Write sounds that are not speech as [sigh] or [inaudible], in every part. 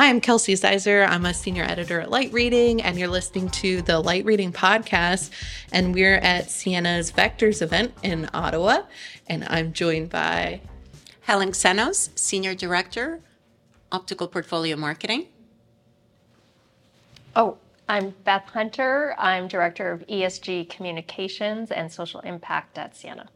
Hi, I'm Kelsey Sizer. I'm a senior editor at Light Reading, and you're listening to the Light Reading podcast. And we're at Ciena's Vectors event in Ottawa. And I'm joined by Helen Xenos, Senior Director, Optical Portfolio Marketing. Oh, I'm Beth Hunter. I'm Director of ESG Communications and Social Impact at Ciena.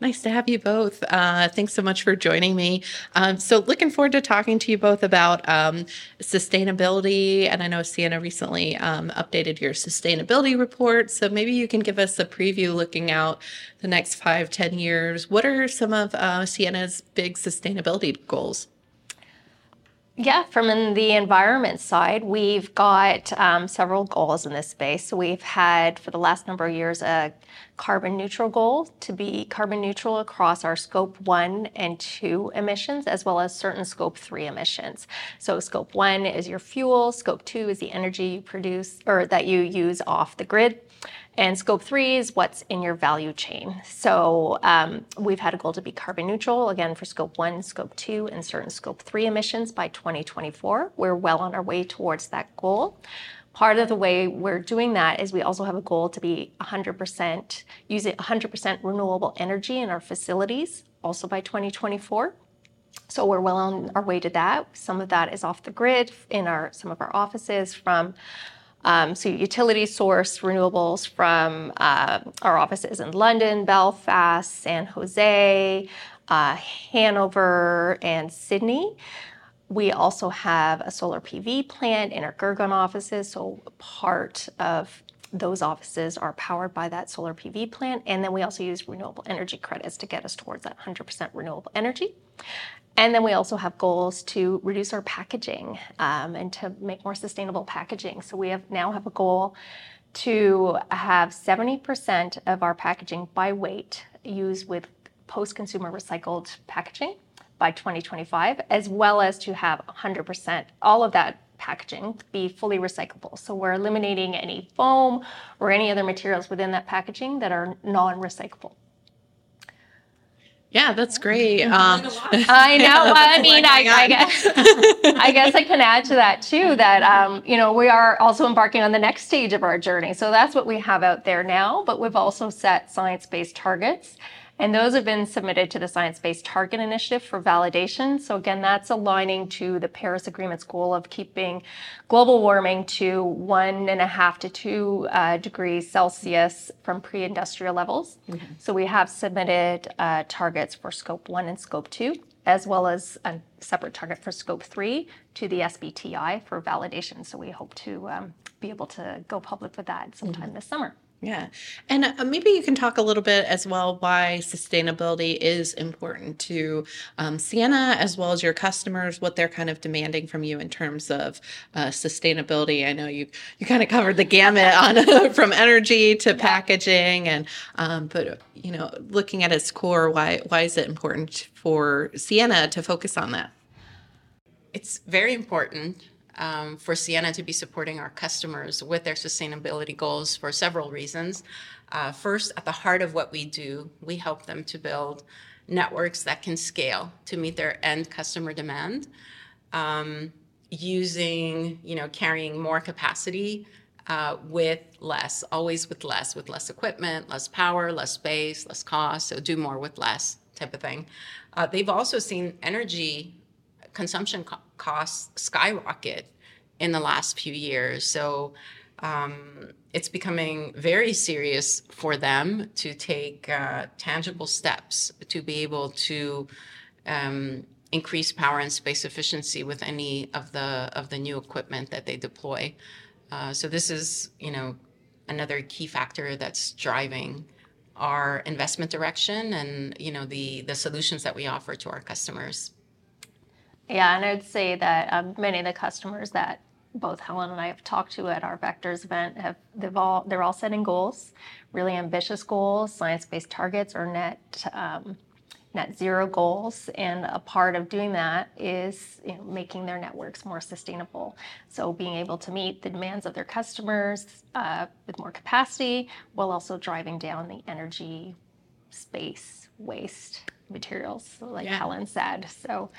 Nice to have you both. Uh, thanks so much for joining me. Um, so, looking forward to talking to you both about um, sustainability. And I know Ciena recently um, updated your sustainability report. So, maybe you can give us a preview looking out the next five, ten years. What are some of uh, Ciena's big sustainability goals? Yeah, from the environment side, we've got um, several goals in this space. So we've had for the last number of years a carbon neutral goal to be carbon neutral across our scope one and two emissions, as well as certain scope three emissions. So scope one is your fuel, scope two is the energy you produce or that you use off the grid. And scope three is what's in your value chain. So um, we've had a goal to be carbon neutral, again, for scope one, scope two, and certain scope three emissions by 2024. We're well on our way towards that goal. Part of the way we're doing that is we also have a goal to be 100% using 100% renewable energy in our facilities, also by 2024. So we're well on our way to that. Some of that is off the grid in our some of our offices from um, so utility source renewables from uh, our offices in London, Belfast, San Jose, uh, Hanover, and Sydney. We also have a solar PV plant in our Gurgaon offices, so part of those offices are powered by that solar PV plant. And then we also use renewable energy credits to get us towards that 100% renewable energy. And then we also have goals to reduce our packaging um, and to make more sustainable packaging. So we have now have a goal to have 70% of our packaging by weight used with post-consumer recycled packaging by 2025, as well as to have 100% all of that packaging be fully recyclable. So we're eliminating any foam or any other materials within that packaging that are non-recyclable. Yeah, that's great. [laughs] Um, [laughs] I know. I [laughs] mean, I, I, guess I guess I can add to that too. That um, you know we are also embarking on the next stage of our journey. So that's what we have out there now. But we've also set science-based targets and those have been submitted to the Science Based Target Initiative for validation. So, again, that's aligning to the Paris Agreement's goal of keeping global warming to one and a half to two uh, degrees Celsius from pre industrial levels. Mm-hmm. So, we have submitted uh, targets for scope one and scope two, as well as a separate target for scope three to the SBTI for validation. So, we hope to um, be able to go public with that sometime mm-hmm. this summer. Yeah. And uh, maybe you can talk a little bit as well why sustainability is important to um, Ciena as well as your customers, what they're kind of demanding from you in terms of uh, sustainability. I know you you kind of covered the gamut on [laughs] [laughs] from energy to packaging and um, but you know looking at its core why why is it important for Ciena to focus on that? It's very important um, for Ciena to be supporting our customers with their sustainability goals for several reasons. Uh, first, at the heart of what we do, we help them to build networks that can scale to meet their end customer demand, um, using, you know, carrying more capacity uh, with less, always with less, with less equipment, less power, less space, less cost. So do more with less type of thing. Uh, they've also seen energy consumption co- costs skyrocket in the last few years. So um, it's becoming very serious for them to take uh, tangible steps to be able to um, increase power and space efficiency with any of the of the new equipment that they deploy. Uh, so this is, you know, another key factor that's driving our investment direction and you know the the solutions that we offer to our customers. Yeah, and I'd say that um, many of the customers that both Helen and I have talked to at our Vectors event have they've all they're all setting goals, really ambitious goals, science-based targets or net um, net zero goals, and a part of doing that is you know, making their networks more sustainable. So being able to meet the demands of their customers uh, with more capacity, while also driving down the energy, space waste materials, like Yeah. Helen said. So,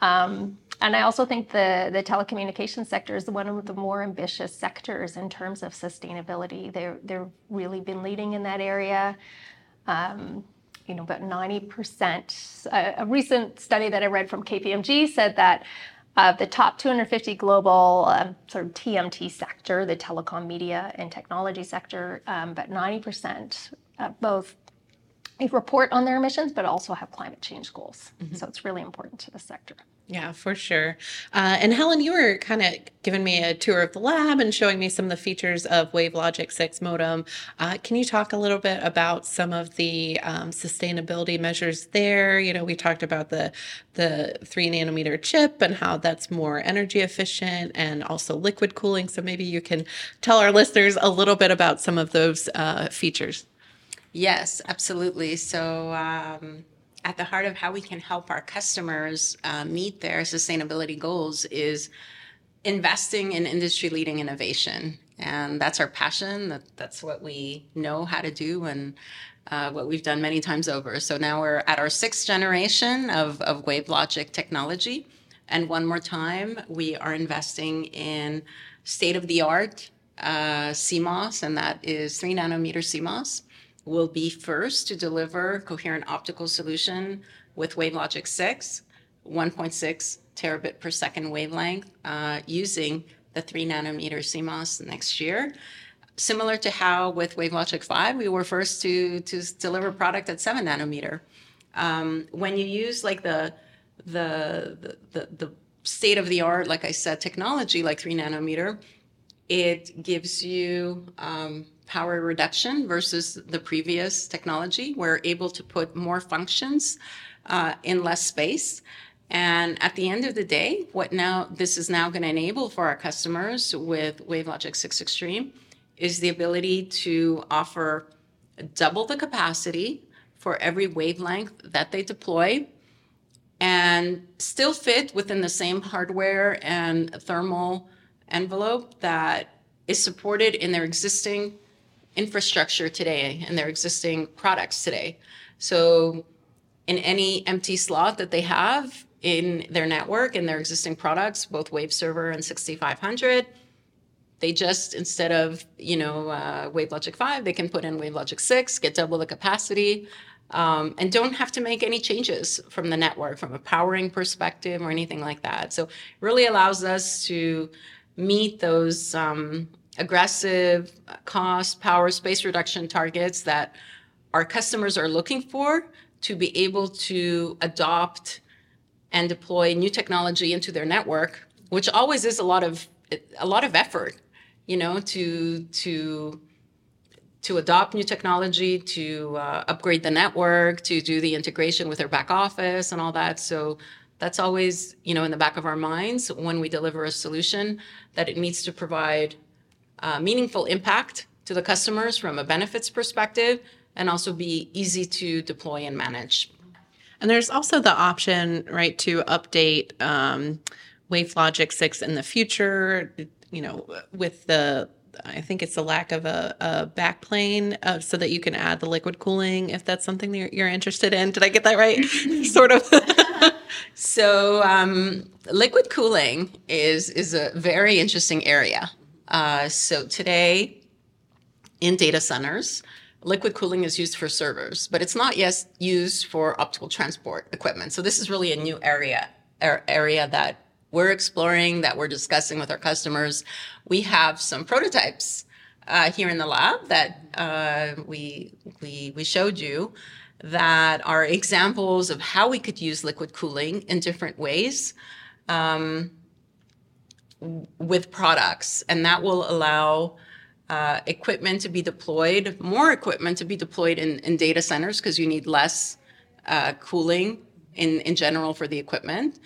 um, and I also think the the telecommunications sector is one of the more ambitious sectors in terms of sustainability. They're they're really been leading in that area. Um, you know, about 90%. A, a recent study that I read from KPMG said that of the top 250 global um, sort of TMT sector, the telecom, media, and technology sector, um, but 90% uh, both report on their emissions, but also have climate change goals. So it's really important to the sector. Yeah, for sure. Uh, and Helen, you were kind of giving me a tour of the lab and showing me some of the features of WaveLogic 6 modem. Uh, can you talk a little bit about some of the um, sustainability measures there? You know, we talked about the the three nanometer chip and how that's more energy efficient and also liquid cooling. So maybe you can tell our listeners a little bit about some of those uh, features. Yes, absolutely. So, um, at the heart of how we can help our customers uh, meet their sustainability goals is investing in industry leading innovation. And that's our passion. That, that's what we know how to do and uh, what we've done many times over. So now we're at our sixth generation of, of WaveLogic technology. And one more time, we are investing in state of the art uh, CMOS, and that is three nanometer CMOS will be first to deliver coherent optical solution with WaveLogic 6, 1.6 terabit per second wavelength uh, using the 3 nanometer CMOS next year. Similar to how with WaveLogic 5, we were first to, deliver product at 7 nanometer. Um, when you use like the, the, the, the state of the art, like I said, technology like 3 nanometer, it gives you um, power reduction versus the previous technology. We're able to put more functions uh, in less space. And at the end of the day, what now this is now going to enable for our customers with WaveLogic 6 Extreme is the ability to offer double the capacity for every wavelength that they deploy and still fit within the same hardware and thermal envelope that is supported in their existing infrastructure today and their existing products today. So, in any empty slot that they have in their network in their existing products, both WaveServer and 6500, they just instead of you know uh, WaveLogic 5, they can put in WaveLogic 6, get double the capacity, um, and don't have to make any changes from the network from a powering perspective or anything like that. So, it really allows us to meet those um, aggressive cost, power, space reduction targets that our customers are looking for to be able to adopt and deploy new technology into their network, which always is a lot of a lot of effort, you know, to to to adopt new technology, to uh, upgrade the network, to do the integration with their back office and all that. So that's always, you know, in the back of our minds when we deliver a solution that it needs to provide uh, meaningful impact to the customers from a benefits perspective and also be easy to deploy and manage. And there's also the option, right, to update um, WaveLogic 6 in the future, you know, with the, I think it's the lack of a, a backplane uh, so that you can add the liquid cooling if that's something that you're, you're interested in. Did I get that right? [laughs] sort of. So um, liquid cooling is is a very interesting area. Uh, so today, in data centers, liquid cooling is used for servers, but it's not yet used for optical transport equipment. So this is really a new area ar- area that we're exploring, that we're discussing with our customers. We have some prototypes uh, here in the lab that uh, we we we showed you that are examples of how we could use liquid cooling in different ways um, with products, and that will allow uh, equipment to be deployed, more equipment to be deployed in, in data centers because you need less uh, cooling in, in general for the equipment.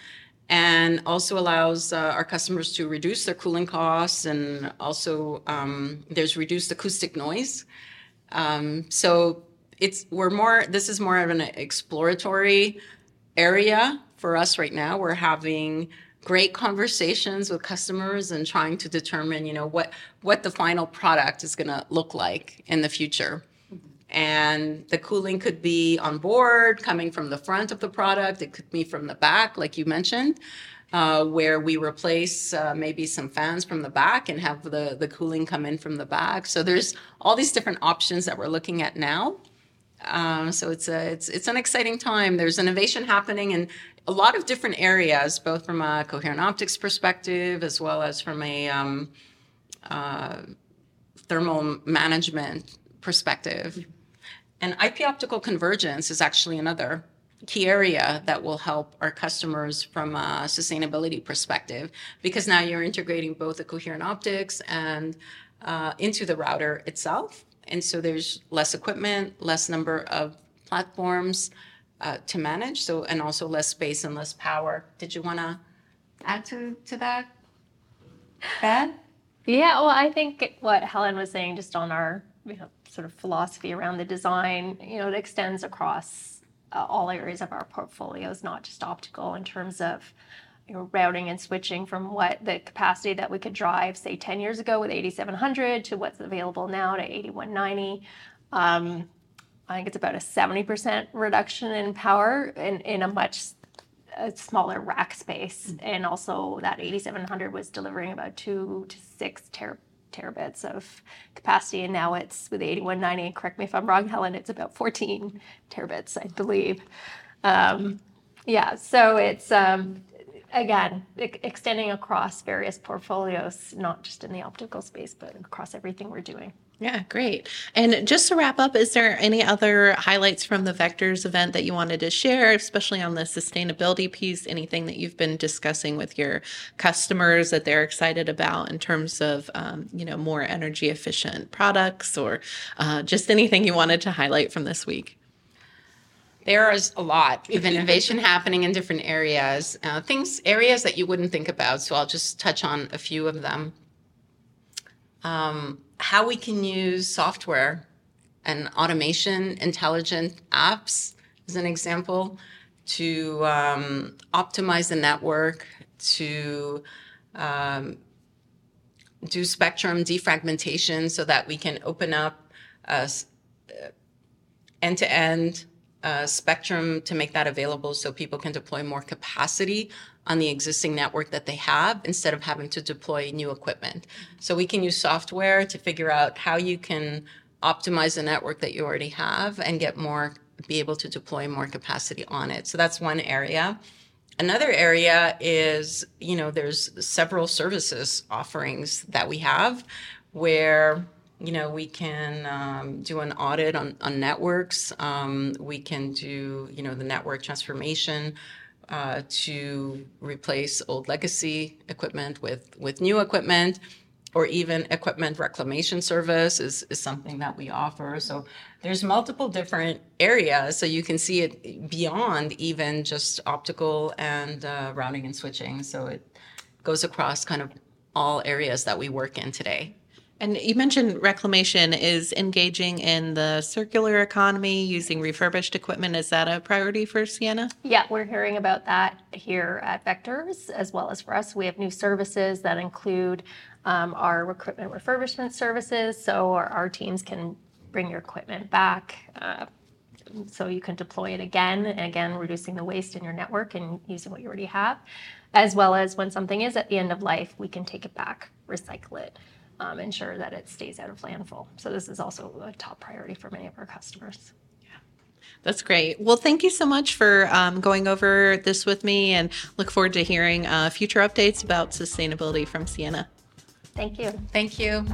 And also allows uh, our customers to reduce their cooling costs, and also um, there's reduced acoustic noise. Um, so it's we're more. This is more of an exploratory area for us right now. We're having great conversations with customers and trying to determine, you know, what what the final product is going to look like in the future. And the cooling could be on board, coming from the front of the product. It could be from the back, like you mentioned, uh, where we replace uh, maybe some fans from the back and have the, the cooling come in from the back. So there's all these different options that we're looking at now. Um, so it's a it's it's an exciting time. There's innovation happening in a lot of different areas, both from a coherent optics perspective as well as from a um, uh, thermal management perspective. And IP optical convergence is actually another key area that will help our customers from a sustainability perspective because now you're integrating both the coherent optics and uh, into the router itself. And so there's less equipment, less number of platforms uh, to manage, so and also less space and less power. Did you want to add to, to that, Ben? Yeah, well, I think what Helen was saying just on our you know, sort of philosophy around the design, you know, it extends across uh, all areas of our portfolios, not just optical in terms of you know, routing and switching from what the capacity that we could drive, say 10 years ago with 8700 to what's available now to 8190. Um, I think it's about a 70% reduction in power in, in a much a smaller rack space. And also that 8700 was delivering about two to six ter- terabits of capacity. And now it's with 8190, correct me if I'm wrong, Helen, it's about 14 terabits, I believe. Um, yeah, so it's um, again extending across various portfolios, not just in the optical space, but across everything we're doing. Yeah, great. And just to wrap up, is there any other highlights from the Vectors event that you wanted to share, especially on the sustainability piece? Anything that you've been discussing with your customers that they're excited about in terms of, um, you know, more energy efficient products, or uh, just anything you wanted to highlight from this week? There is a lot of innovation [laughs] happening in different areas, uh, things areas that you wouldn't think about. So I'll just touch on a few of them. Um, how we can use software and automation, intelligent apps, as an example, to um, optimize the network, to um, do spectrum defragmentation so that we can open up end to end spectrum to make that available so people can deploy more capacity on the existing network that they have instead of having to deploy new equipment. So we can use software to figure out how you can optimize the network that you already have and get more, be able to deploy more capacity on it. So that's one area. Another area is, you know, there's several services offerings that we have where you know we can um, do an audit on, on networks um, we can do you know the network transformation uh, to replace old legacy equipment with, with new equipment, or even equipment reclamation service is, is something that we offer. So there's multiple different areas, so you can see it beyond even just optical and uh, routing and switching. So it goes across kind of all areas that we work in today. And you mentioned reclamation is engaging in the circular economy using refurbished equipment. Is that a priority for Ciena? Yeah, we're hearing about that here at Vectors as well as for us. We have new services that include um, our equipment refurbishment services. So our, our, teams can bring your equipment back. Uh, so you can deploy it again and again, reducing the waste in your network and using what you already have. As well as when something is at the end of life, we can take it back, recycle it um, ensure that it stays out of landfill. So this is also a top priority for many of our customers. Yeah. That's great. Well, thank you so much for um, going over this with me and look forward to hearing uh, future updates about sustainability from Ciena. Thank you. Thank you.